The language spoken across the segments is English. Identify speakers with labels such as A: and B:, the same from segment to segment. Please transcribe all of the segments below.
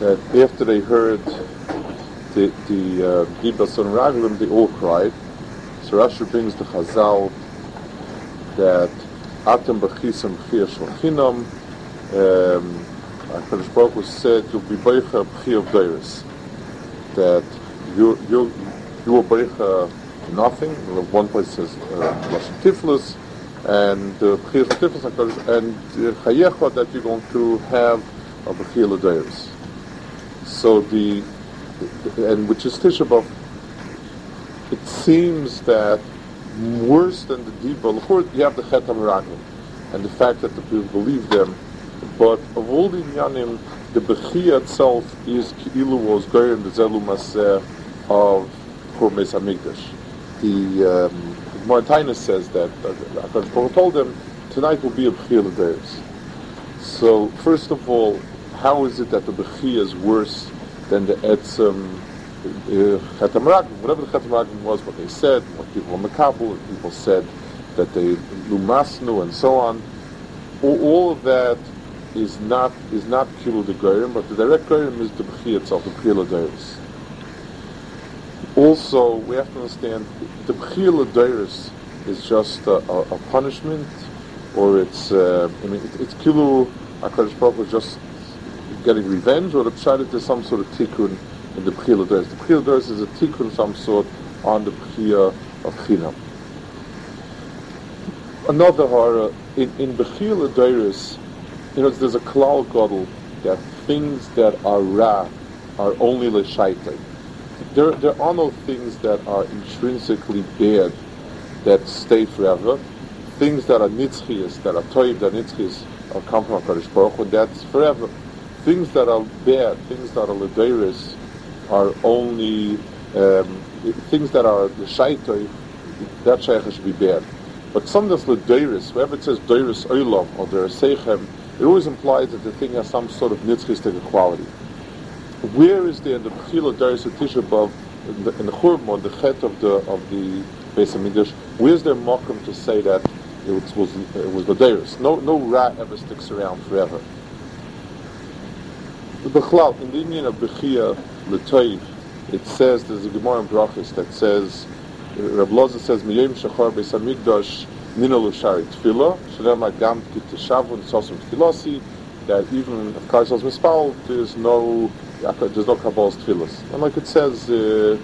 A: That after they heard the the Dibas uh, Raglim, they all cried. So Rashi brings the Chazal that Atem B'chisam B'chia Shalchinam um, HaKadosh Baruch Hu said, you'll be Beicha of Deiris. That you, you, you will Beicha nothing. One place says uh, Lashon Tiflis, and the uh, and the chayecha that you're going to have a bechil adayers. So the and which is Tisha B'av, it seems that worse than the diba. You have the chet Raglim, and the fact that the people believe them. But of all the inyanim, the bechia itself is ki'ilu was goyim the zelu maseh of Kormes Hamikdash. The um, Martinus says that Hakadosh Baruch told them tonight will be a bechiyah days. So first of all, how is it that the bechiyah is worse than the etzem chetam uh, Whatever the chetam was, what they said, what people on the Kabul, people said that they lumasnu and so on. All, of that is not is not kilu the but the direct goyim is the bechiyah itself, the bechiyah days. Also, we have to understand the Bechil Adairis is just a, a, a, punishment, or it's, uh, I mean, it, it's Kilu, HaKadosh Baruch just getting revenge, or the Pshat is some sort of tikkun in the Bechil Adairis. The Bechil Adairis is a tikkun some sort on the Bechia of Chinam. Another horror, in, in Bechil Adairis, you know, there's a klal gadol that things that are ra are only l'shaitai there, there are no things that are intrinsically bad that stay forever. Things that are nitzchias, that are toiv, that nitzchias, are come from HaKadosh Baruch Hu, that's forever. Things that are bad, things that are lederis, are only, um, things that are the shaitoi, that shaykha should be bad. But some that's lederis, wherever it says deiris oilam or derisechem, it always implies that the thing has some sort of nitzchistic quality. Where is there in the Bechila Daris Tisha B'av, in the, in the Churban, the Chet of the of the Beis Hamikdash, where's there Mokum to say that it was it was the Daris? No no rat ever sticks around forever. The Bechlal in the Indian of Bechia L'Toiv, it says there's a Gemara in Brachis that says Reb Loza says Miyim Shachar Beis Hamikdash Ninalu Shari Tefillah Shalem Agam Kiteshavun Sosum Tefilasi that even if Kaisel Mispal, there's no there's no Kabbal's Tfilas. And like it says, uh,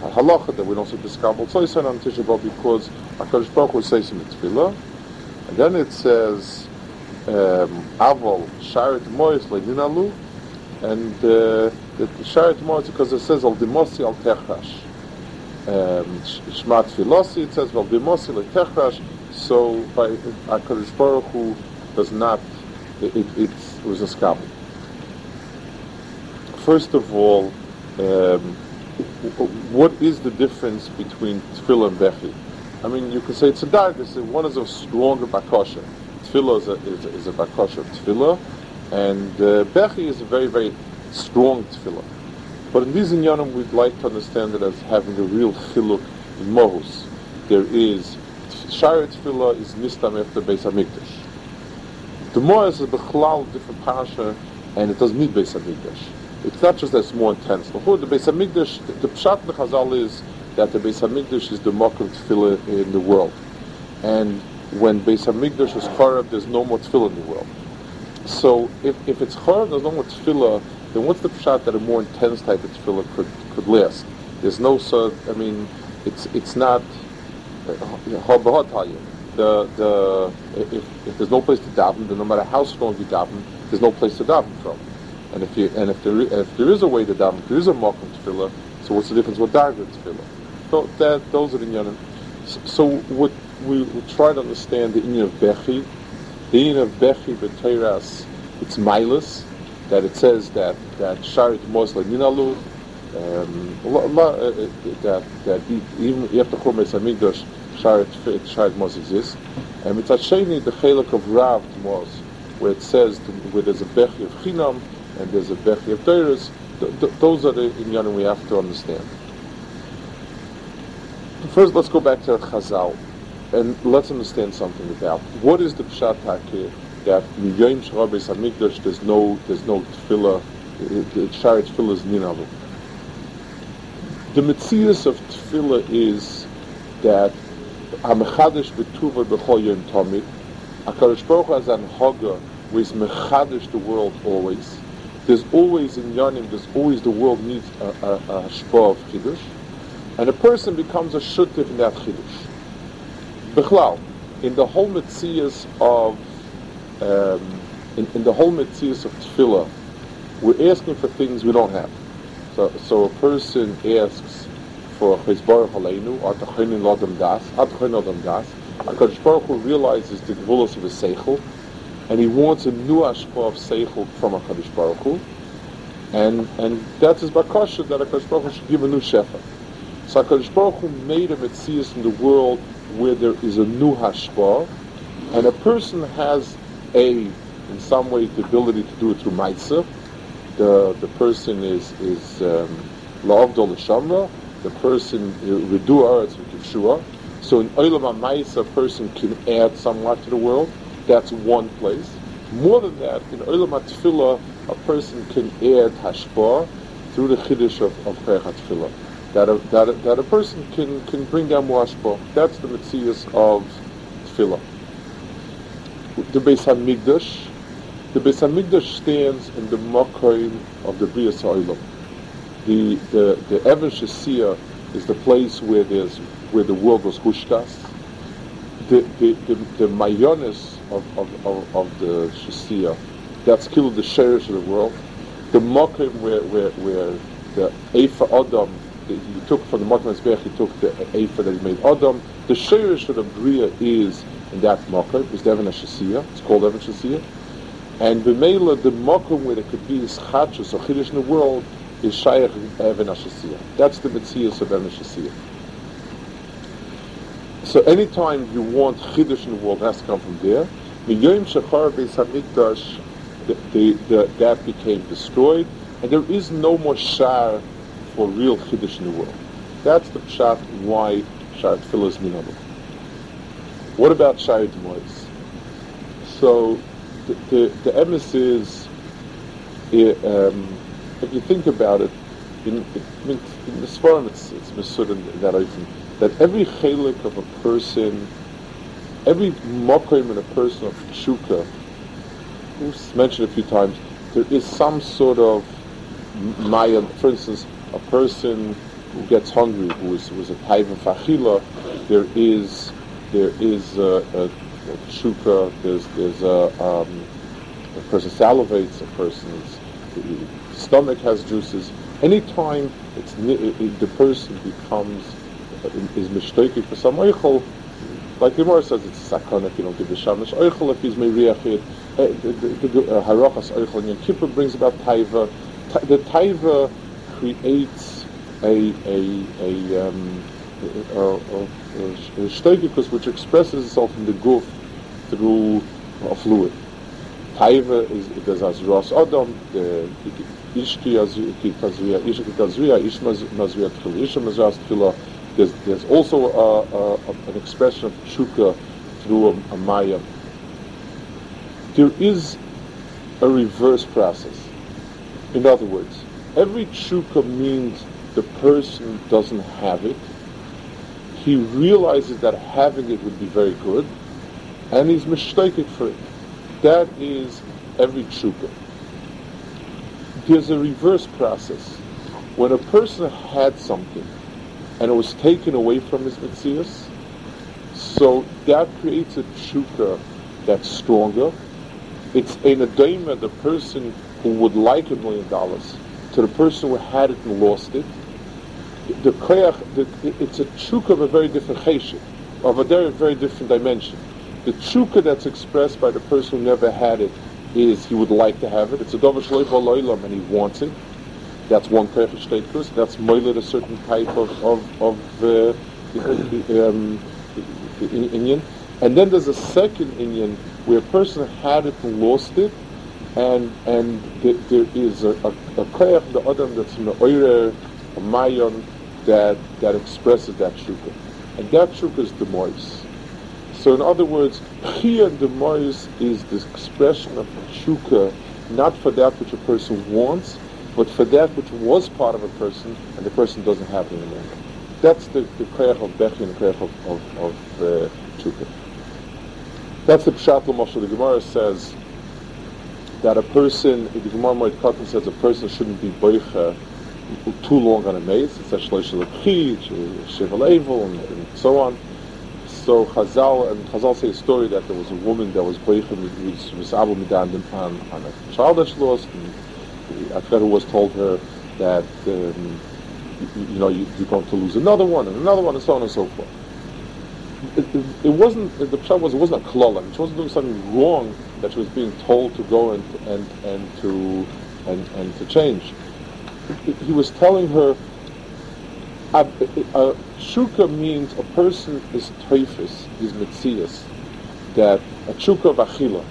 A: halacha that we don't say Kabbalah Tzoysen on Tisha B'Av because HaKadosh Baruch Hu says in the Tefillah. And then it says, Avol Aval, Sharet Mois, Leidinalu, and uh, the Sharet Mois because it says, Al Dimosi Al Techrash. Um, Shmat Filosi, it says, Al Dimosi Al Techrash, so by HaKadosh Baruch Hu does not, it, it, it was a scabble. First of all, um, what is the difference between tefillah and bechi? I mean, you can say it's a dark. One is a stronger bakosha. Tefillah is a, is, is a bakosha of tefillah, and uh, bechi is a very, very strong tefillah. But in these inyanim, we'd like to understand it as having a real chiluk in mohus. There is shara tefillah is nistam after Beis Hamikdash. The more is a different parasha, and it doesn't need Beis Hamikdash. It's not just that it's more intense. The Beis Hamikdash, the, pshat Chazal is that the Beis Hamikdash is the mokum tefillah in the world, and when Beis Hamikdash is charav, there's no more tefillah in the world. So if, if it's charav, there's no more tefillah, then what's the pshat that a more intense type of tefillah could could last? There's no so. I mean, it's it's not. Uh, the the if, if there's no place to daven, then no matter how strong you daven, there's no place to daven from. And if you and if there if there is a way to daven, if there is a mokum tefillah, so what's the difference with darga tefillah? So that those are the inyanim. So, so what we, we try to understand the inyan of bechi, the inyan of bechi b'teiras, it's milus, that it says that that sharit mosla ninalu, um, that that even after Chumash Hamikdash, sharit sharit mos exists, and mitzasheni the chelik of Rav mos, where it says where there's a bechi of chinam and there's a bechi of teiras, th- th- those are the inyanim we have to understand. First, let's go back to Chazal, and let's understand something about what is the pshat hakir that Miyayim Sharabes Hamikdash there's no there's no tefillah, sharet tefillah is ninavu. The mitzias of tefillah is that Hamechadish b'tuva b'chol yom tamid. Hakadosh Baruch Hu has an haga who is mechadish the world always. There's always in Yanim, there's always the world needs a, a, a hashpah of chiddush, and a person becomes a shuttif in that chiddush. Bechlal, in the whole mitzias of um, in, in the whole mitzias of tefillah, we're asking for things we don't have. So, so a person asks for Chizbar Haleinu, or Tachenin Lodam Das, Atachenin Lodam Das. HaKadosh Baruch Hu realizes the Gvulas of his Seichel, and he wants a new Ashpa of Seichel from HaKadosh Baruch Hu, and, and that's his Bakasha, that HaKadosh Baruch Hu should give a new Shefa. So HaKadosh Baruch Hu made a Metzias in the world where there is a new Hashpa, and a person has a, in some way, the ability to do it through Maitza, the the person is is um, la'avdol shamra. The person uh, redu aretz v'kivshua. So in olam ha'mayis, a person can add somewhat to the world. That's one place. More than that, in olam ha'tefillah, a person can add hashpah through the chiddush of of tefillah. That a, that a, that a person can can bring down more hashpah. That's the mitzias of tefillah. The Beis Hamikdash the Beis Hamikdash stands in the Makoim of the Bria Olam. The the the Evan Shasia is the place where there's where the world was hushkas. The the the, the of, of, of, of the Shasia, that's killed the sherish of the world. The Makoim where where where the Eifa Adam he took from the Makom Ezbech, he took the Eifa that he made Adam. The sherish of the Bria is in that Makoim, is the Evan. It's called Evan Shasia. And B'meila, the mokum where it could be is chachus or chiddush in the world is shayach even ashasiyah. That's the mitzias of even ashasiyah. So anytime you want chiddush in the world, has to come from there. Miyoyim shachar beis hamikdash, that became destroyed, and there is no more shar for real chiddush in the world. That's the pshat why shar tefillah is. What about shar mois? So the, the, the is, um, if you think about it, in, in, in the Svarim it's, it's in that often, that every chalik of a person, every mokim in a person of tshuka, who's mentioned a few times, there is some sort of maya, for instance, a person who gets hungry, who is, who is a taiva fachila, there is, there is a, a shuka, there's there's a, um, a person salivates, a person's stomach has juices. Anytime it's it, it, the person becomes is mistaken for some oichel, like the Gemara says, it's sakana if you don't give the shamash oichel if he's meriachid. The harachas oichel in Kippur brings about taiva. The taiva creates a a a um, a, which expresses itself in the goof through a fluid. Taiva is there's as Ras Adam, the Ishki Kazriya, Ishki Kazriya, Ish Mazriya Tchila, Ish Mazriya Tchila. There's there's also a, a, an expression of Shuka through a, a Maya. There is a reverse process. In other words, every Shuka means the person doesn't have it. He realizes that having it would be very good, and he's mistaken for it. That is every tshuka. There's a reverse process. When a person had something and it was taken away from his mitzias, so that creates a tshuka that's stronger. It's in a nadaima, the person who would like a million dollars to the person who had it and lost it, the koyach, the, it's a chuk of a very different cheshit, of a very, very different dimension. The chukka that's expressed by the person who never had it is he would like to have it. It's a dover shleif and he wants it. That's one koyach shteikus. That's moilet a certain type of of, of uh, um, Indian. And then there's a second Indian where a person had it and lost it, and and there, there is a, a, koyach the adam that's in the oire, a mayon that that expresses that shukah, and that shukah is the mois. So in other words, here the mois is the expression of shukah, not for that which a person wants, but for that which was part of a person and the person doesn't have it anymore. That's the, the koyach of bechi and the koyach of, of, of uh. That's the pshat l'moshe. The Gemara says that a person, the Gemara Moed Katan says a person shouldn't be boicha too long on a maze. It's a shlosh lepchid, shiva and, and so on. So Chazal and Chazal say a story that there was a woman that was boicha was abu midan on, on a child that she lost. I forget who was told her that um, you, you, know you, are going to lose another one and another one and so on and so forth it, it, it, wasn't the pshat was it wasn't a klola. She wasn't doing something wrong that she was being told to go and and, and to and, and to change. He was telling her. A, a, shuka means a person is teifis, is mitzias, that a shuka of achila.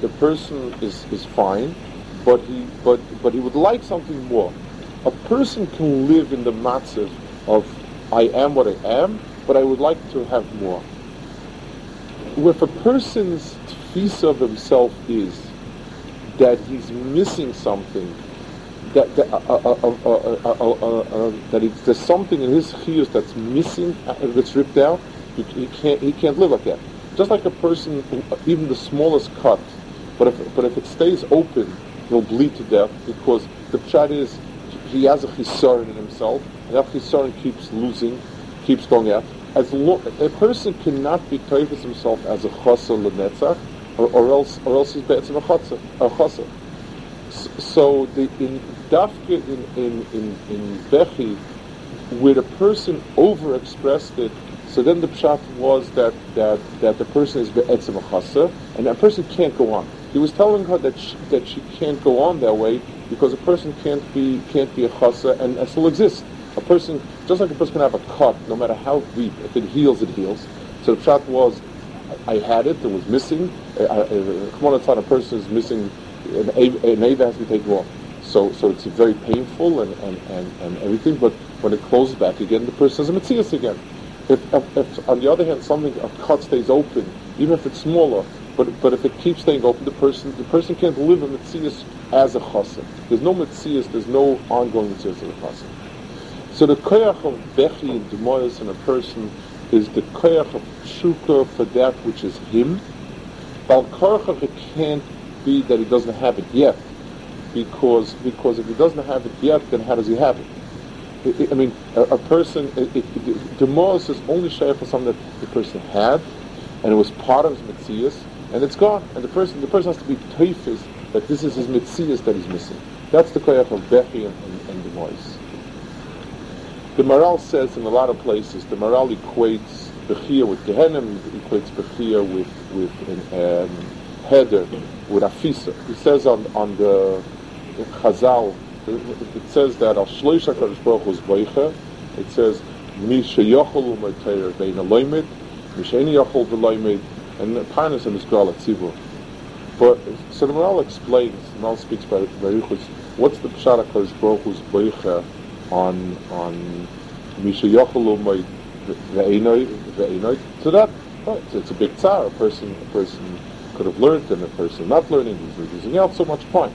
A: The person is, is fine, but he but but he would like something more. A person can live in the matzav of I am what I am, but I would like to have more. If a person's tfisa of himself is that he's missing something, that that, uh, uh, uh, that there's something in his chiyus that's missing, that's ripped out, he, he, can't he can't live like that. Just like a person, even the smallest cut, but if but if it stays open, he'll bleed to death because the pshat is he has a chisaron in himself, and that chisaron keeps losing, keeps going out. As a person cannot be toifus himself as a chasa lenetzach, or, or else or else he's be'etzim a chasa. A chasa. So the in dafke in in in, in bechi, where the person overexpressed it, so then the pshat was that that that the person is be'etzim a chasa, and that person can't go on. He was telling her that she, that she can't go on that way because a person can't be can't be a chasa and, and still exist. A person, just like a person can have a cut, no matter how deep, if it heals, it heals. So the shot was, I had it, it was missing. Uh, uh, come on, it's a person is missing, an ava has to be taken off. So, so it's very painful and, and, and, and everything, but when it closes back again, the person has a mitzias again. If, if, if, on the other hand, something, a cut stays open, even if it's smaller, but, but if it keeps staying open, the person the person can't live a mitzias as a chassid. There's no mitzias, there's no ongoing mitzias in a chassid. So the koyach of bechi and demoyas in a person is the koyach of shuka for that which is him. Bal it can't be that he doesn't have it yet, because because if he doesn't have it yet, then how does he have it? I mean, a, a person, it, is only shared for something that the person had, and it was part of his mitzias, and it's gone. And the person, the person has to be teifis that this is his mitzias that he's missing. That's the koyach of bechi and, and, and demoyas. The Maharal says in a lot of places, the Maharal equates Bechia with Gehenim, equates Bechia with, with um, Heder, with Afisa. He says on, on the Chazal, it says that Al Shloish HaKadosh Baruch Hu's Boicha, it says, Mi sheyochol u'mayteir bein aloymid, mi she'eni yochol v'loymid, and the Parnas and at Tzibur. But, so the Maharal explains, the Maharal speaks by Baruchus, what's the Pshat HaKadosh Baruch Hu's Boicha on on Misha Yochelu Ve'enoi Ve'enoi to that. Right. So it's a big tzar. A person a person could have learned and a person not learning is losing out so much point.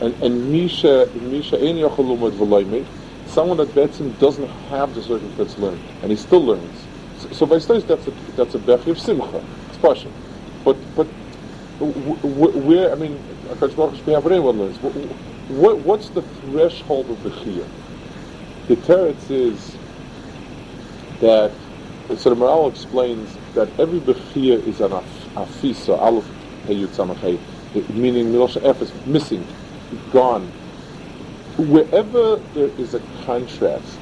A: And and Misha Misha Ein Yochelu Ve'enoi someone that Betzim doesn't have the circumstance learned and he still learns. So, so by studies that's a that's a bech of simcha. Partial. But but where I mean, learns. What, what's the threshold of the chiyah? The teretz is that, so the Maharal explains that every bechia is an afisa, aleph heyut meaning milosh efes, missing. gone. Wherever there is a contrast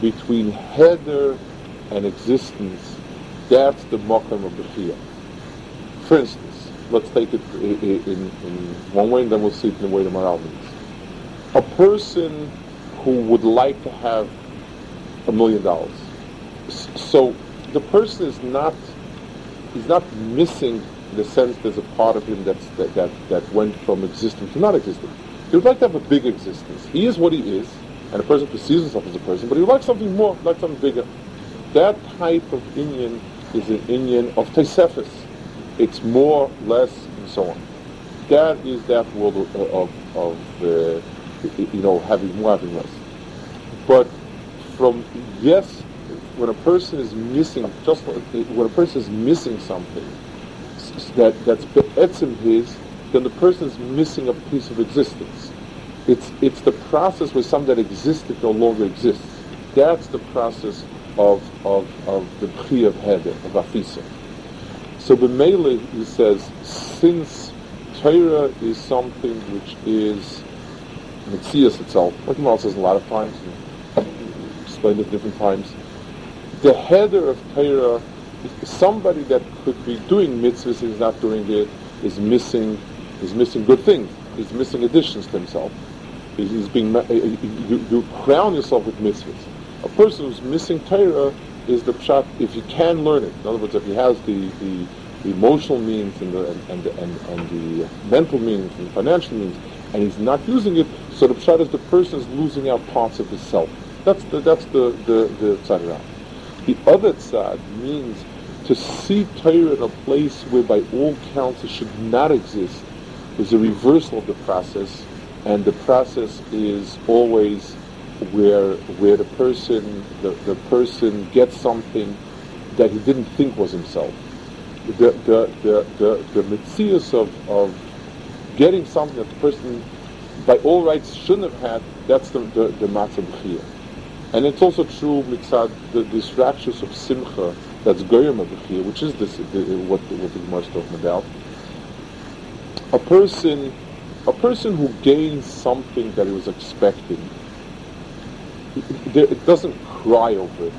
A: between header and existence, that's the mokum of the Chiyah. For instance, let's take it in, in, one way and then we'll see it in the way Maharal means. A person who would like to have a million dollars. So the person is not, he's not missing the sense there's a part of him that's, that, that, that went from existence to not existence. He would like to have a big existence. He is what he is, and a person perceives himself as a person, but he would like something more, like something bigger. That type of Indian is an Indian of Tesefis. It's more, less, and so on. That is that world of, of, of uh, you know, having more, having less. But from, yes, when a person is missing, just when a person is missing something, that, that's be'etzim his, then the person is missing a piece of existence. It's, it's the process where something that existed no longer exists. That's the process of, of, of the Pri of Heder, of Afisa. So B'meile, he says, since Torah is something which is Mitzias itself, like Mal says a lot of times, and explained it different times, the header of Torah is somebody that could be doing mitzvahs and is not doing it is missing is missing good things. He's missing additions to himself. He's being you, you crown yourself with mitzvahs. A person who's missing Torah is the pshat if he can learn it. In other words, if he has the, the, the emotional means and the and, and, and, and the mental means and the financial means, and he's not using it, so the pshat is the person is losing out parts of his self. That's the that's the the the tzad The other tzad means to see Torah in a place where by all counts it should not exist is a reversal of the process, and the process is always where where the person the, the person gets something that he didn't think was himself. The the the the, the mitzias of, of getting something that the person by all rights shouldn't have had, that's the the, the matzah And it's also true mitzad the distractions of simcha that's goyim here, which is this, the, what, what the Gemara is talking about. A person, a person who gains something that he was expecting, it, it doesn't cry over it.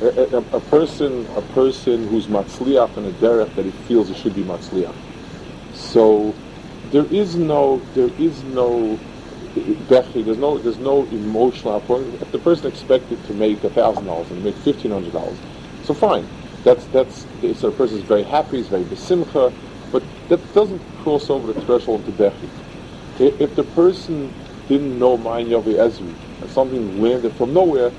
A: A, a, a, person, a person who's matzliach in a derech that he feels he should be matzliach. So there is no, there is no bechi. There's no, there's no emotional outpouring. If the person expected to make a thousand dollars and make fifteen hundred dollars, so fine. That's that's so the person is very happy, he's very besimcha, but that doesn't cross over the threshold into bechi. If the person didn't know Yavi Ezri, and something landed from nowhere,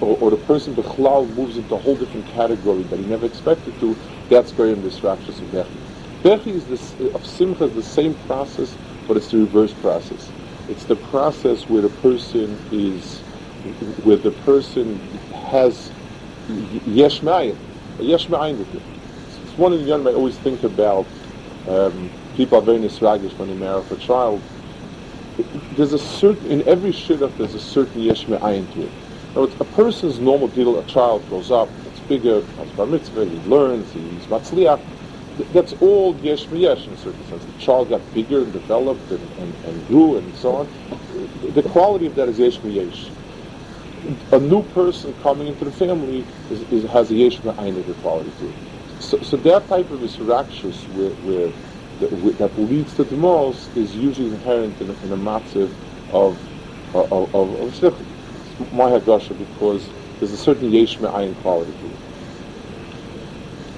A: or, or the person bechlal moves into a whole different category that he never expected to, that's very distraction of bechi. Bechi is this of simcha is the same process, but it's the reverse process. It's the process where the person is, where the person has yesh ma'ayin. With it. It's one of the young I always think about. Um, people are very nisragish when they marry a child. There's a certain, in every shidduch, there's a certain yesh ma'ayin to it. Now, a person's normal deal, a child grows up, it's bigger, has bar mitzvah, he learns, he's matzliach. That's all yesh yesh in a certain sense. The child got bigger and developed and, and, and grew and so on. The quality of that is yesh yesh a new person coming into the family is, is, has a yesh ma'ayin quality to it. So, so that type of israkshus where, where, that, that leads to the most is usually inherent in, in a matziv of of of, of, my hagasha because there's a certain yesh ma'ayin quality to it.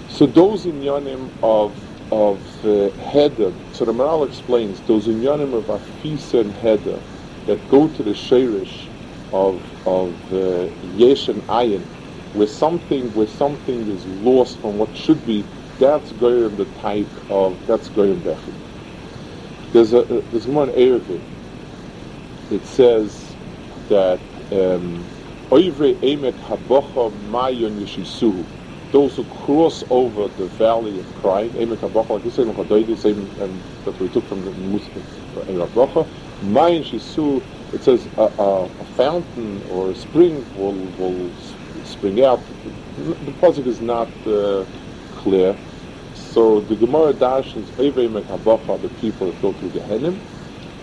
A: So those inyanim of of heder, so the Maharal explains those in inyanim of afisa and heder that go to the sherish of of uh, yesh and ayin, where something where something is lost from what should be, that's goyim the type of that's goyim bechi. There's a uh, there's one Erevin. It says that um, oivre emek habocha mayon yishisuhu. Those who cross over the valley of crying, emek habocha, like you say, the same, and that we took from the Muslim, emek habocha, mayon shisuhu it says a, a, a, fountain or a spring will, will spring out. The pasuk is not uh, clear. So the Gemara dashens Evei Mekabacha, the people that go through Gehenim,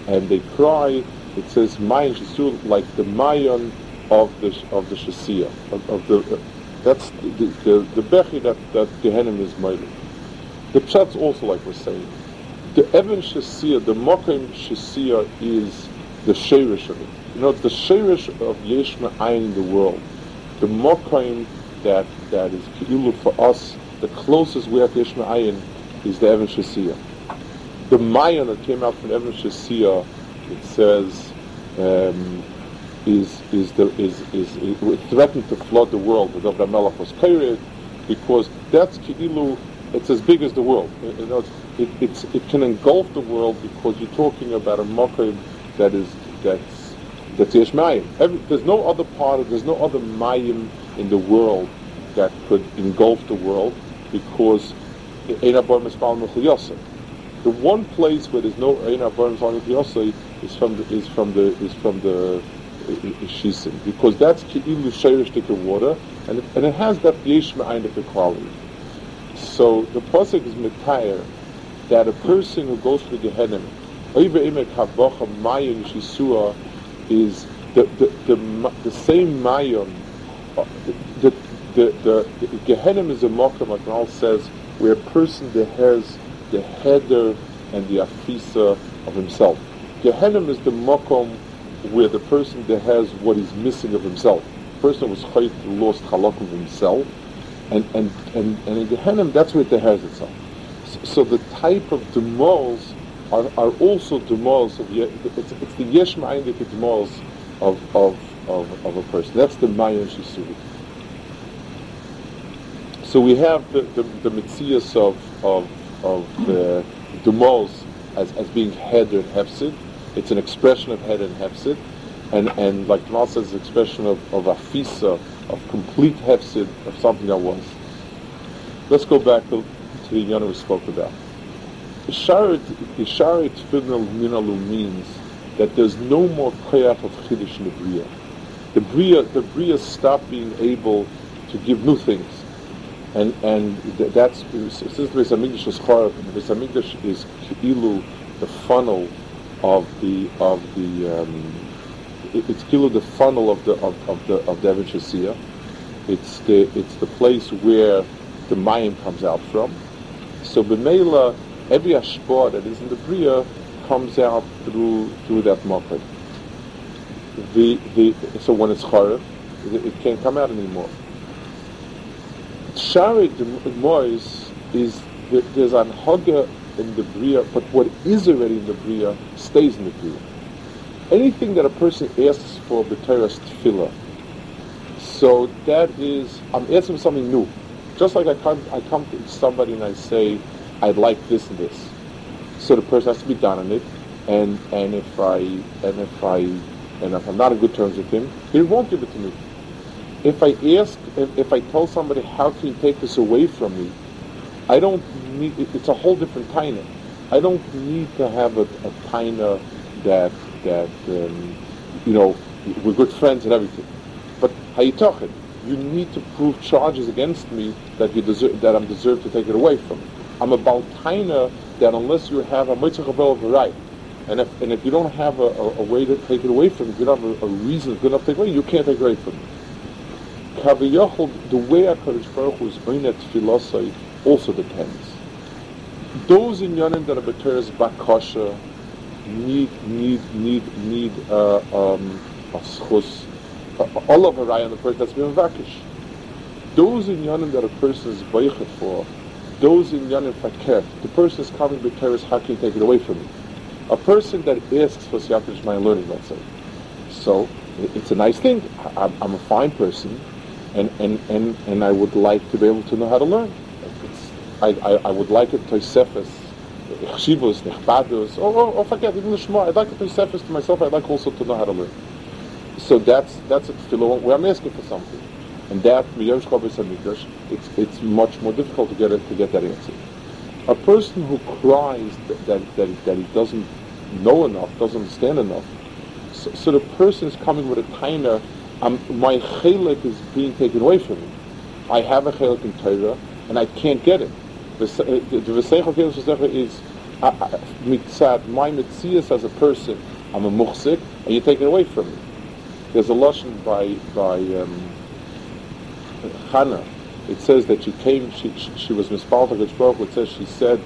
A: and they cry. It says Mayan Shisu like the Mayan of the of the Shasia of, of the uh, that's the the, the Bechi that that Gehenim is Mayan. The Pshat's also like we're saying. The Evan Shasia, the Mokim Shasia is the Sherish of it. You know, the Sherish of Yeshma Ayin in the world. The Mokim that that is Ki'ilu for us, the closest we have to Yeshma Ayin is the Evan Shasia. The Mayan that came out from Evan Shasia, it says, um, is is the is is, is threatened to flood the world. The Dovid Hamelech was carried because that's Ki'ilu. It's as big as the world. It, it's, it can engulf the world because you're talking about a mokim that is that's that's yesh mayim. There's no other part of there's no other mayim in the world that could engulf the world because ein abar mispal The one place where there's no ein abar mispal is from the is from the is from the shisim because that's ki'ilu shayrish water and it, and it has that yesh ma'ayin quality. So the pasuk is mitayr that a person who goes to the Gehenna, is the, the, the, the same Mayim, uh, the, the, the, Gehenna is a Mokum, like Ronald says, where a person that has the header and the afisa of himself. Gehenna is the Mokum where the person that has what he's missing of himself. The person was chayt lost halak of himself, and and and, and in Gehenna that's where it has itself. So the type of demols are, are also demols of it's, it's the yesh ma'ayin demols of, of, of, of a person. That's the mayan shisuri. So we have the, the, the mitzias of, of, of the demols as, as being head and hefsid. It's an expression of head and hefsid. And, and like Jamal says, it's an expression of, of afisa, of complete hefsid, of something that was. Let's go back to the Yana we spoke about. Isharet Tfidnal Minalu means that there's no more koyach of Chiddush in the Bria. The Bria, the Bria stopped being able to give new things. And and that's since the Besamigdash is Charav, the Besamigdash is Ki'ilu, the funnel of the of the um, it's Ki'ilu the funnel of the of, of the of the It's the it's the place where the Mayim comes out from. So B'meila, every ashpor that is in the Bria comes out through through that mochad. The, the, so when it's charev, it, it, can't come out anymore. Sharid Mois is there's an haga in the Bria, but what is already in the Bria stays in the Bria. Anything that a person asks for b'teras tefillah, so that is, I'm asking for something new. Just like I come, I come to somebody and I say, I'd like this and this. So the person has to be done on it, and and if I and if I and if I'm not in good terms with him, he won't give it to me. If I ask, if, I tell somebody, how can you take this away from me? I don't need. It's a whole different taina. I don't need to have a, a taina that that um, you know we're good friends and everything. But how you talking? you need to prove charges against me that you deserve, that I'm deserved to take it away from. I'm a baltaina that unless you have a mitzvah of a right, and if and if you don't have a, a, a, way to take it away from if you don't have a, a reason good enough to take it away, you can't take it away from me. The way HaKadosh Baruch Hu is oinet philosophy also depends. Those in Yanin that are beteres bakasha need need need need uh, um, a schus all of raya on the person that's been vakish. Those in yanim that a person is bayichet for, those in yanim fakir, the person is coming because how can you take it away from me? A person that asks for siyatish my learning, let's say. So it's a nice thing. I'm, a fine person, and, and, and, and I would like to be able to know how to learn. I, I, I would like it Tosefes, Chshivos, Nechbadus, or, or, or forget, even the Shema. I'd like it Tosefes to myself, I'd like also to know how to learn. So that's that's a tefillah where I'm asking for something, and that miyosh hamikdash, it's it's much more difficult to get it, to get that answer. A person who cries that that, that, that he doesn't know enough, doesn't understand enough, so, so the person is coming with a taina. Um, my chelik is being taken away from me. I have a chelik in Torah, and I can't get it. The V'seichel is I, I, mitzad, my mitzias as a person, I'm a muhsik, and you take it away from me. There's a lesson by by um, Hannah. It says that she came, she, she, she was mispalta Baruch It says she said,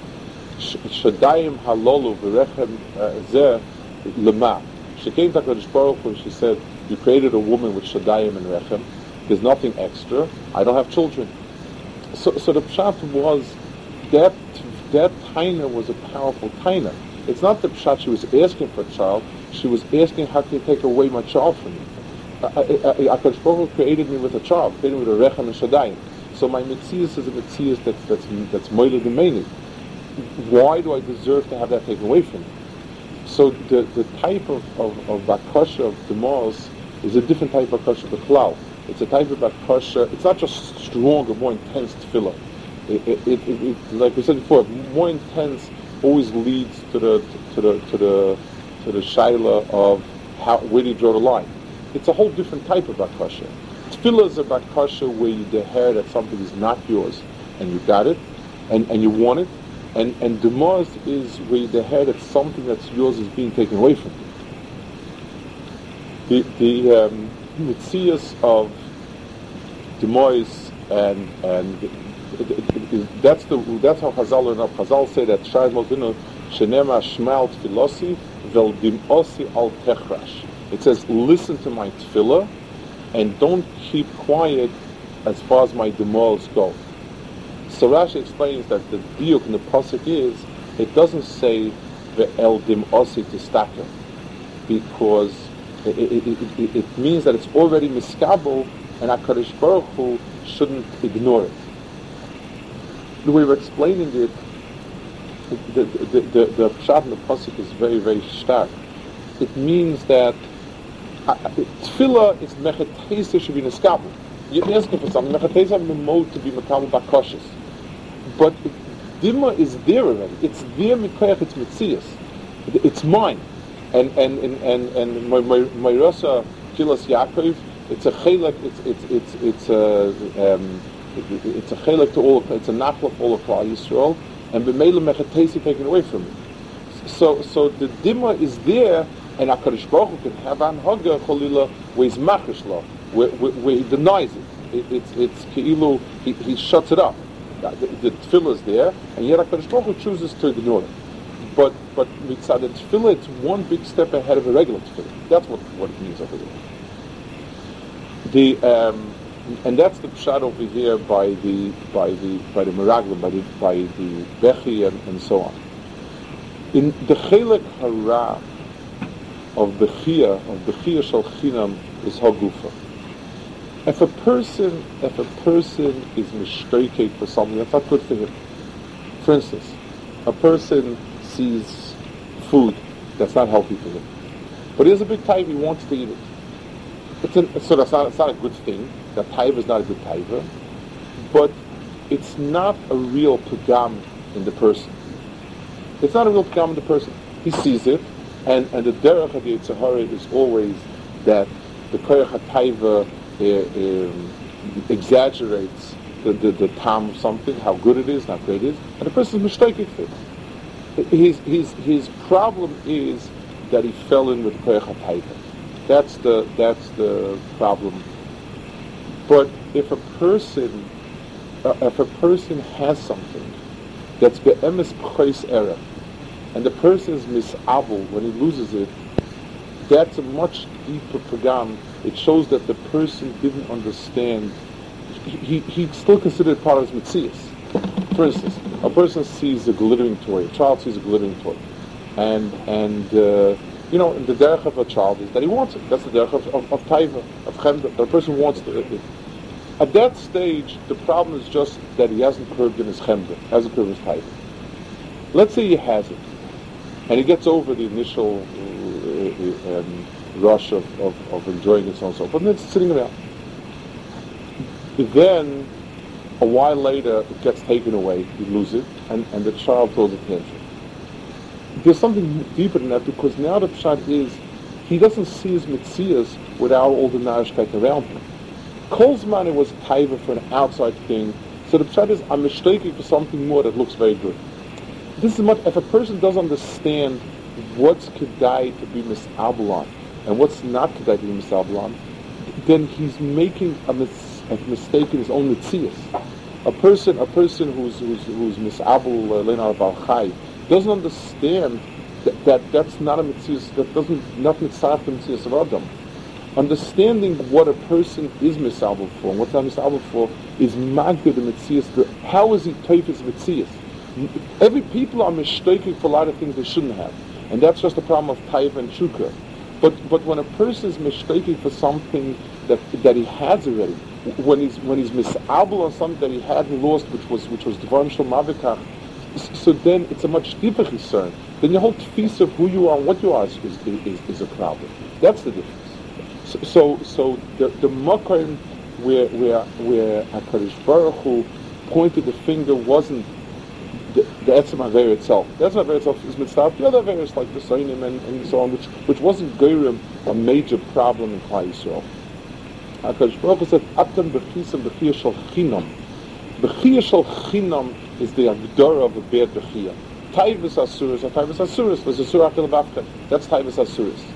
A: "Shadayim halolu v'rechem uh, zeh lema." She came to Hakadosh Baruch and she said, "You created a woman with shadayim and rechem. There's nothing extra. I don't have children." So, so the pshat was that that taina was a powerful taina. It's not the pshat she was asking for a child. She was asking, "How can you take away my child from me?" Akadosh Baruch created me with a child, created me with a rechem and shadayim. So my mitzias is a mitzias that's that's that's moiled the Why do I deserve to have that taken away from me? So the, the type of, of, of bakasha of Demos is a different type of the cloud. It's a type of bakasha, it's not just stronger, more intense tefillah. It, it, it, it, like we said before, more intense always leads to the to the to the to the shaila of how where do you draw the line. It's a whole different type of bakasha. Tefillah is a bakasha where you declare that something is not yours and you got it and, and you want it, and and demars is where you declare that something that's yours is being taken away from you. The the um, mitzias of demars and and that's the that's how Chazal learn up. Chazal say that Shai Malvinu Shenema Shmal Tfilosi Vel Dimosi Al Techrash. It says, listen to my tefillah and don't keep quiet as far as my demals go. So Rashi explains that the diuk in the pasuk is it doesn't say the el dim osi to because it, it, it, it, means that it's already miskabel and Hakadosh Baruch Hu shouldn't ignore it the way we're explaining it, the, the, the, the pshat in the pasuk is very, very stark. It means that uh, tefillah is mechatesa should be neskabel. You're asking for something. Mechatesa mode to be makabel bakoshes. But dima is there already. It's there mikoyach, it's mitzias. It's mine. And and and and, my my rasa Kilas Yaakov, it's a chelak, it's it's it's it's a um, it's a chelik to all, it's a nachla for all of Klal Yisrael, and b'meila mechatesi taken away from it. So, so the dimma is there, and Hakadosh Baruch can have anhaga cholila where he's machish where, where, he denies it. it it's it's keilu he, he shuts it up. The, the, tefillah is there, and yet Hakadosh Baruch chooses to ignore it. But but mitzad the tefillah, it's one big step ahead of a regular tefillah. That's what, what it means over there. The um, and that's the pshat over here by the by the by the Meraglim, by the by the Bechi and, and so on. In the Chelek Hara of the Chia of the Chia Shal Chinam is Hagufa. If a person if a person is mistake for something, that's not good for him. For instance, a person sees food that's not healthy for him, but he has a big time he wants to eat it. It's an, so that's not, not a good thing that taiva is not a good taiva, but it's not a real pagam in the person. It's not a real pagam in the person. He sees it, and, and the derech of the is always that the koyach uh, um, exaggerates the, the, the tam of something, how good it is, how great it is, and the person is mistaken for it. His, his, his problem is that he fell in with koyach taiva. That's the, that's the problem but if a person, uh, if a person has something that's be'emes p'chois erech, and the person is misabel when he loses it, that's a much deeper pagam. It shows that the person didn't understand. He, he still considered part of his mitzias. For instance, a person sees a glittering toy. A child sees a glittering toy, and and uh, you know, the derech of a child is that he wants it. That's the derech of, of, of taiva, of chemda. The person wants it. At that stage, the problem is just that he hasn't curbed in his chemda, hasn't curbed his taiva. Let's say he has it, and he gets over the initial uh, uh, um, rush of, of, of, enjoying it, so on and so forth, and it's sitting around. Then, a while later, it gets taken away, you lose it, and, and the child throws a tantrum there's something deeper than that because now the pshat is he doesn't see his mitzias without all the narishkeit around him. Kolzman was taiva for an outside thing, so the pshat is I'm mistaken for something more that looks very good. this is much. If a person doesn't understand what's kedai to be misablan and what's not kedai to be misablan, then he's making a, mis- a mistake in his own mitzias. A person, a person who's who's who's misabul uh, lenar balchai doesn't understand that, that that's not a mitzias. That doesn't not mitzvah the mitzias of Adam. Understanding what a person is misabul for and what's not misabul for is magda the mitzias. How is he taifis mitzias? Every people are mistaken for a lot of things they shouldn't have, and that's just the problem of taif and shukra. But but when a person is mistaken for something that that he has already, when he's when he's misable on something that he hadn't lost, which was which was dvarim so then it's a much deeper concern. Then your whole piece of who you are and what you are is, is, is, is a problem. That's the difference. So so, so the the makom where where where Hakadosh Baruch Hu pointed the finger wasn't the, the Etzem itself. The Etzem Aver itself is mitzvah. The other Averis like the Sainim and, and so on, which, which wasn't Gerim a major problem in Klal Yisrael. HaKadosh Baruch Hu said, Atem b'chisam b'chiyah shal chinam. B'chiyah shal chinam is the Agdara of a bad b'chiyah. Taivus Asuris, or Taivus Asuris, was Asur Achil Bavka. That's Taivus Asuris.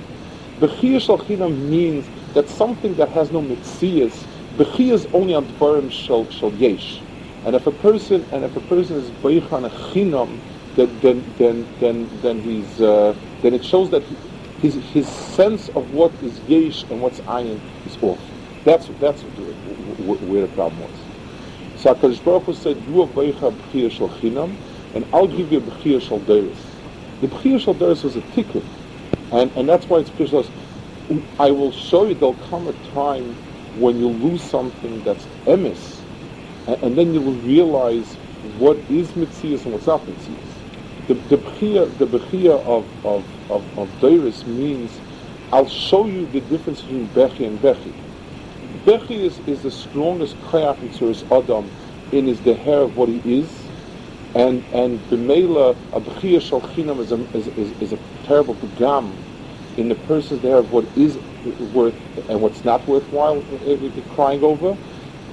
A: B'chiyah shal chinam means that something that has no mitzias, b'chiyah is only on Dvarim shal, shal yesh. And if a person and if a person is boichan a chinam, then then then then, then he's uh, then it shows that he, his his sense of what is yesh and what's ayin is off. That's that's where the problem was. So Hakadosh Baruch Hu said, "You are boicha b'chir shel chinam, and I'll give you b'chir shel deris." The b'chir deris was a tikkun, and and that's why it's b'chir I will show you. There'll come a time when you lose something that's emis and, and, then you will realize what is mitzias and what's not mitzias. The the bechia, the bechia of of of, of Deiris means I'll show you the difference between bechi and bechi. Bechi is, is the strongest kayak in Tzuris Adam in his the hair of what he is, and and b'meila a shalchinam is a is, is, is a terrible begam in the person's hair of what is worth and what's not worthwhile crying over.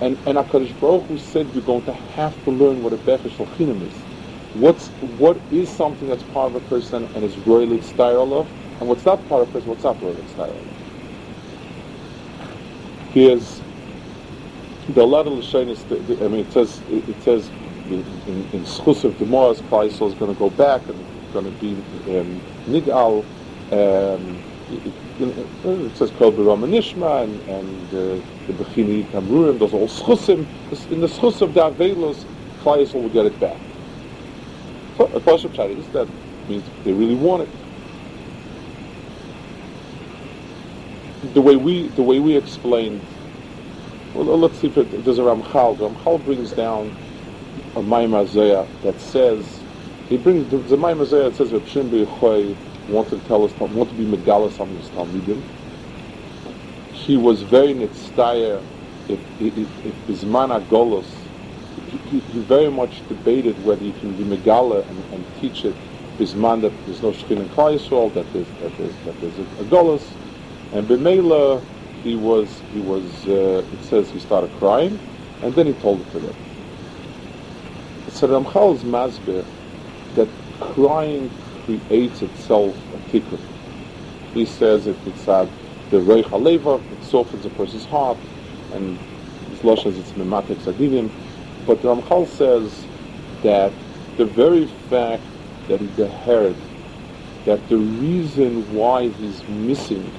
A: And, and HaKadosh Baruch Hu said you're going to have to learn what a Bechesh Chinam is. What's, what is something that's part of a person and is royally style of, and what's not part of a person, what's not royally style of. Here's the lot of Lashonis, I mean, it says, it says in, in Schus of Gemara's, Klaisel is going to go back and going to be um, Nigal, um, it says Kol B'Ram Nishma and, and uh, the Bechini Tamrurim, those all schusim. In the schus of the Avelos, will get it back. So a question is that means they really want it. The way we the way we explained. Well, let's see if it, there's a Ramchal. Ramchal brings down a Maimazaya that says he brings the, the that says that Shim wanted to tell us, wanted to be Megalis on his Talmidim. He was very nitzdayer if, if, if Bisman Agolos, he, he, very much debated whether he can be Megala and, and teach it Bisman that there's no Shechin in Klal Yisrael, that there's, that there's, that there's a, a Golos. And B'meila, he was, he was, uh, it says he started crying, and then he told it to them. So Ramchal's Masber, that crying creates itself a tikkun. He says it's at the Reich Aleva, it softens a person's heart, and his Lush as it's Mematik Sadinim. But Ramchal says that the very fact that he's a Herod, that the reason why he's missing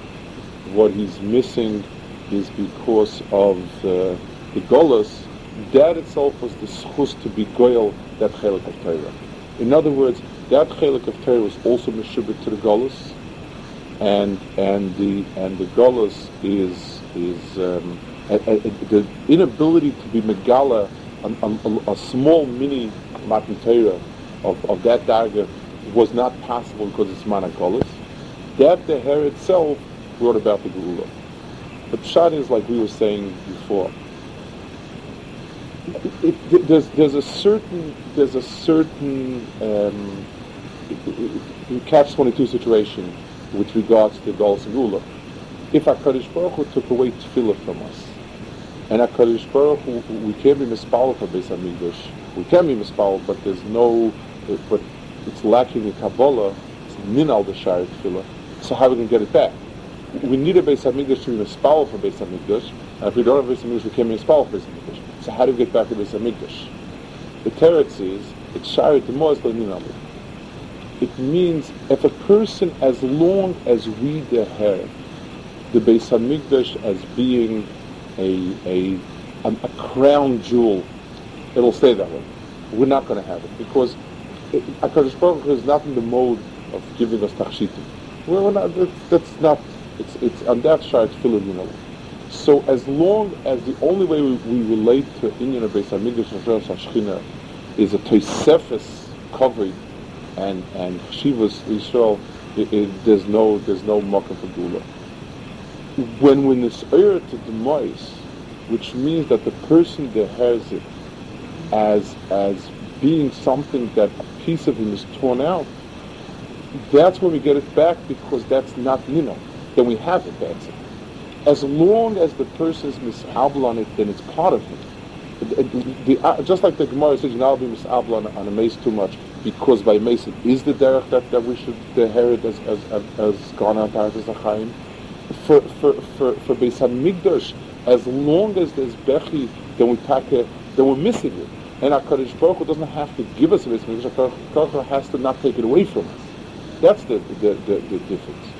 A: what he's missing is because of uh, the Golas, that itself was the schus to be goyal that chelik of Torah. In other words, that chelik of Torah was also meshubit to the Golas, and and the and the Golas is is um, a, a, a, the inability to be megala a, small mini matan of, of that darga was not possible because it's managolas. That the hair itself brought about the Geula. The pshat is like we were saying before. It, it, there's, there's a certain there's a certain um, catch 22 situation with regards to Dol Segula. If HaKadosh Baruch Hu took away tefillah from us, and HaKadosh Baruch Hu, we can't be mispal for Beis HaMikdash, we can be mispal, but there's no, but it's lacking in Kabbalah, it's minal the Shari Tefillah, so how are we going to get it back? We need a Beis HaMikdash to be spell for Beis HaMikdash, and if we don't have Beis HaMikdash, we can't be spell for Beis HaMikdash. So how do we get back to Beis HaMikdash? The Teretz is, it's Shari Tefillah, it's. It means if a person, as long as we deher the Beis Hamikdash as being a, a, a, a crown jewel, it'll stay that way. We're not going to have it because HaKadosh Baruch Hu is not in the mode of giving us tachshitim. We're not, that's not, it's, it's on that side, it's Philomena. So as long as the only way we, we relate to of Beis Hamikdash and Shashchina is a Tosefes coverage and and Shivas Yisrael, it, it, there's no there's no mocker for Gula. When it's err to demise, which means that the person that has it as as being something that a piece of him is torn out, that's when we get it back because that's not Nino. Then we have it, that's it. As long as the person is on it, then it's part of him. The, the, uh, just like the Gemara says, not be misabel on, on a mace too much because by Mason is the derech that, that we should inherit as as as, as gone on Parashas Achaim. For for for for Beis Hamikdash, as long as there's bechi, then we pack it, then we're missing it. And Hakadosh Baruch Hu doesn't have to give us a Beis Hamikdash. Hakadosh Baruch Hu has to not take it away from us. That's the the, the, the difference.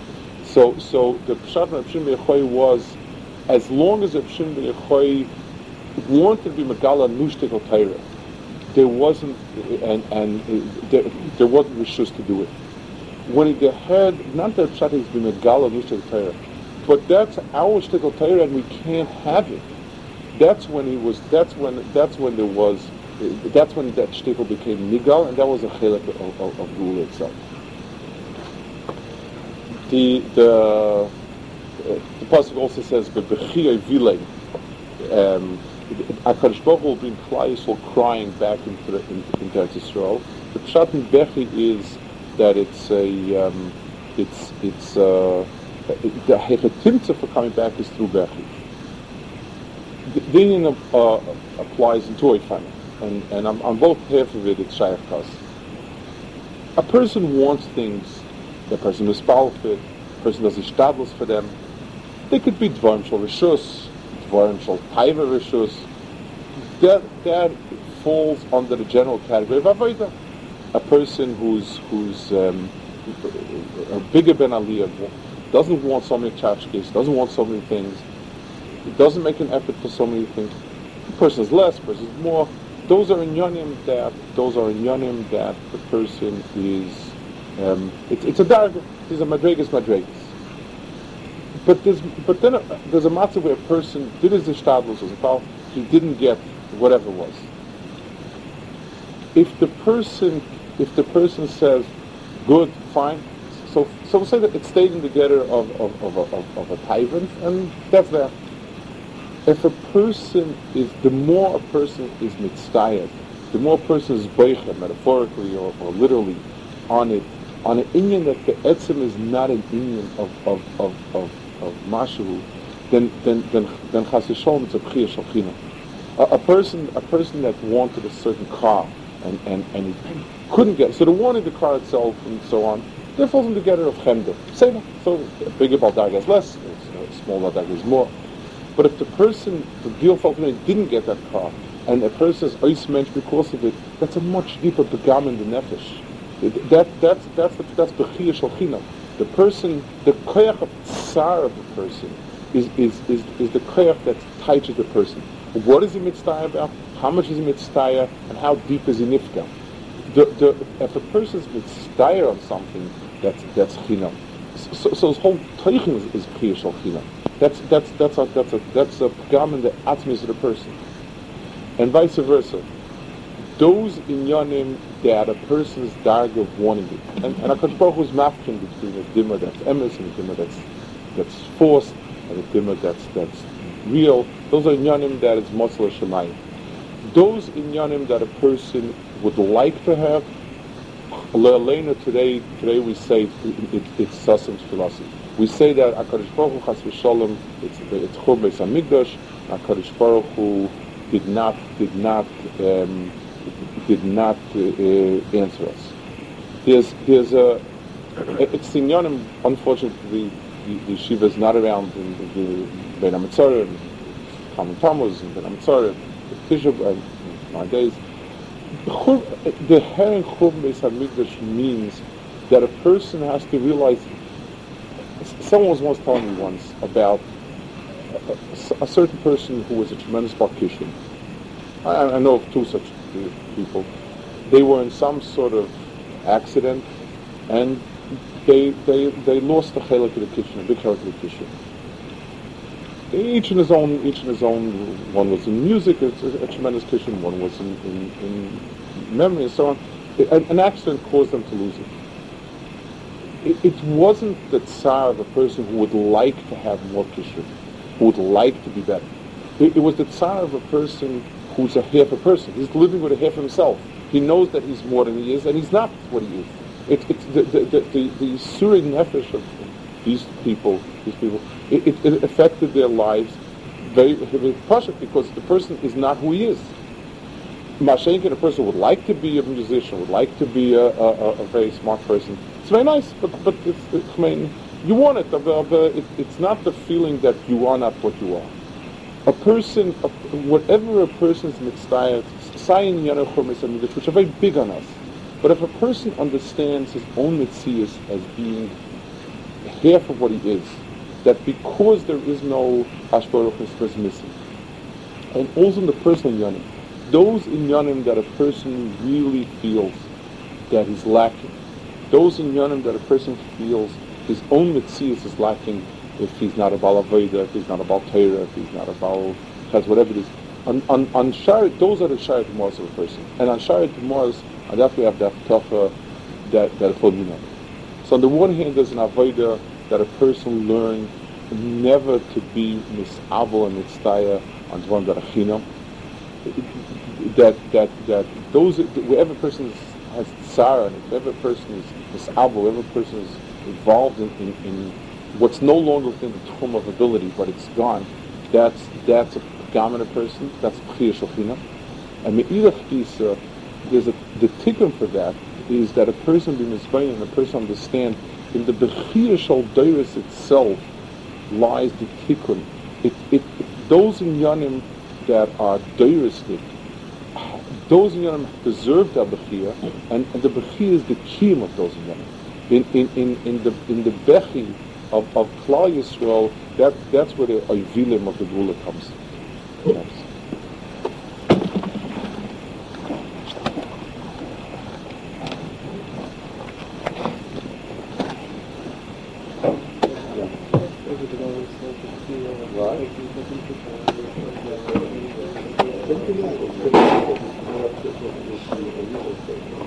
A: So so the Pshat of Shimon was, as long as Shimon Ben wanted to be Megala Nushtik Torah there wasn't, and, and there, there wasn't rishus to do it. When he had, not that Pshat has been a gala Mishtak Torah, but that's our shtickle Torah and we can't have it. That's when he was, that's when, that's when there was, that's when that shtickle became nigal, and that was a chelik of, of, of Gula itself. The, the, the Pasuk also says, but vilei, um, Akadosh Baruch will bring Yisrael crying back into the, into, into Israel. The pshat in Bechi is that it's a um, it's it's uh, the hechetimtza for coming back is through Bechi. The, the uh, applies in two and and on, on both half of it it's shaykh A person wants things, the person is powerful, the person does ishtadlos for them. They could be dvarim shal rishus, Dvarim Taiva Rishus, that, that falls under the general category of. A person who's, who's um, a bigger Ben Aliyah, doesn't want so many tchashkis, doesn't want so many things, it doesn't make an effort for so many things. The person is less, person is more. Those are in yonim that, those are in yonim that the person is, um, it, it's a darg, these a madregas madregas. But but then uh, there's a matter where a person did his ishtadlus as he didn't get whatever was. If the person, if the person says, good, fine, so so we'll say that it stayed in the getter of of, of, of, of a tyrant, and that's that. If a person is, the more a person is mitzvayed, the more a person is boicha, metaphorically or, or literally, on it, on an Indian that the etzim is not an Indian of of of of, of mashu, then then then then chas it's a b'chiyah shalchina. A, a, person a person that wanted a certain car and and and he couldn't get so the wanted the car itself and so on. That falls in the getter of chemda. Same. So bigger baldag has less, small baldag is more. But if the person, the deal falcon didn't get that car, and a person is mensch because of it, that's a much deeper begam in the nefesh. That, that's that's the, that's bechiyah shalchina. The person, the koyach of tsar of the person is, is, is, is the koyach that's tied to the person. What is he mitzvah about? How much is he mitzvah? And how deep is he nifka? The, the, if a person is mitzvah on something, that's that's chinam. So, so his whole teichen is, is priyashal chinam. That's that's that's a that's a that's a pgam in the atmis of the person, and vice versa. Those inyanim that a person's darg of wanting it, and, and Hakadosh Baruch Hu's mafkin between a dimmer that's emes and a dimmer that's that's forced, and a dimmer that's that's real. Those are inyanim that is motzla shemayim. Those inyanim that a person would like to have, Le'aleina today, today we say it, it, it's Sasim's philosophy. We say that Akadosh Baruch Hu Chas v'Shalom, it's it's Chur Beis Hamikdash. Akadosh Baruch Hu did not did not um, did not uh, answer us. there's there's a it's in Yonim, unfortunately the, the Shiva is not around in the Ben and Talmud Tammuz and Ben Tisha and nowadays the Herren Churban Beis HaMikdash means that a person has to realize someone was once telling me once about a, a certain person who was a tremendous Barkishan. I, I know of two such people. They were in some sort of accident and they, they, they lost the chelik of the kitchen, a big chelik of the kitchen. Each in his own, each in his own. One was in music, it's a, a tremendous kitchen. One was in, in, in memory, and so on. An, an accident caused them to lose it it, it wasn't the tsar of a person who would like to have more kishur, who would like to be better. It, it was the tsar of a person who's a half a person. He's living with a half himself. He knows that he's more than he is, and he's not what he is. It, it's the, the, the, the, the surig nefesh of these people, these people, it, it, it affected their lives very, very because the person is not who he is. Mashenkin, a person would like to be a musician, would like to be a, a, a very smart person, it's very nice, but but it's, it, I mean, you want it, but it, it's not the feeling that you are not what you are. A person, a, whatever a person's mitzvah, sign which are very big on us. But if a person understands his own mitzvahs as being half of what he is, that because there is no Hashbaruch is missing, and also in the personal yanim, those in yanim that a person really feels that he's lacking, those in Yonim that a person feels his own Metzias is lacking if he's not a Balaveda, if he's not a Balteira, if he's not a Baal, has whatever it is. On, on, on Sharit, those are the Sharit Gemars of a person. And on Sharit Gemars, that we have the Haftacha that, that Chodina. So on the one hand, there's an Avodah that a person learns never to be misable and mitzvah on one that that that that those wherever a person has tsara, and if every person is mis'abel, every person is involved in, in, in, what's no longer within the term of ability, but it's gone, that's that's a dominant person, that's B'chir Shulchina. And Me'ilach Isa, uh, there's a, the tikkun for that is that a person be Mizbayin and a person understand in the B'chir Shal itself lies the tikkun. It, it, it, those in Yanim that are Dairistic, those in Yanim deserve the Bechia, and, and the Bechia is the key of those in Yanim. In, in, in, in the in the Bechi of, of Klal Yisrael, that, that's where the Oivilim of the Gula comes. comes.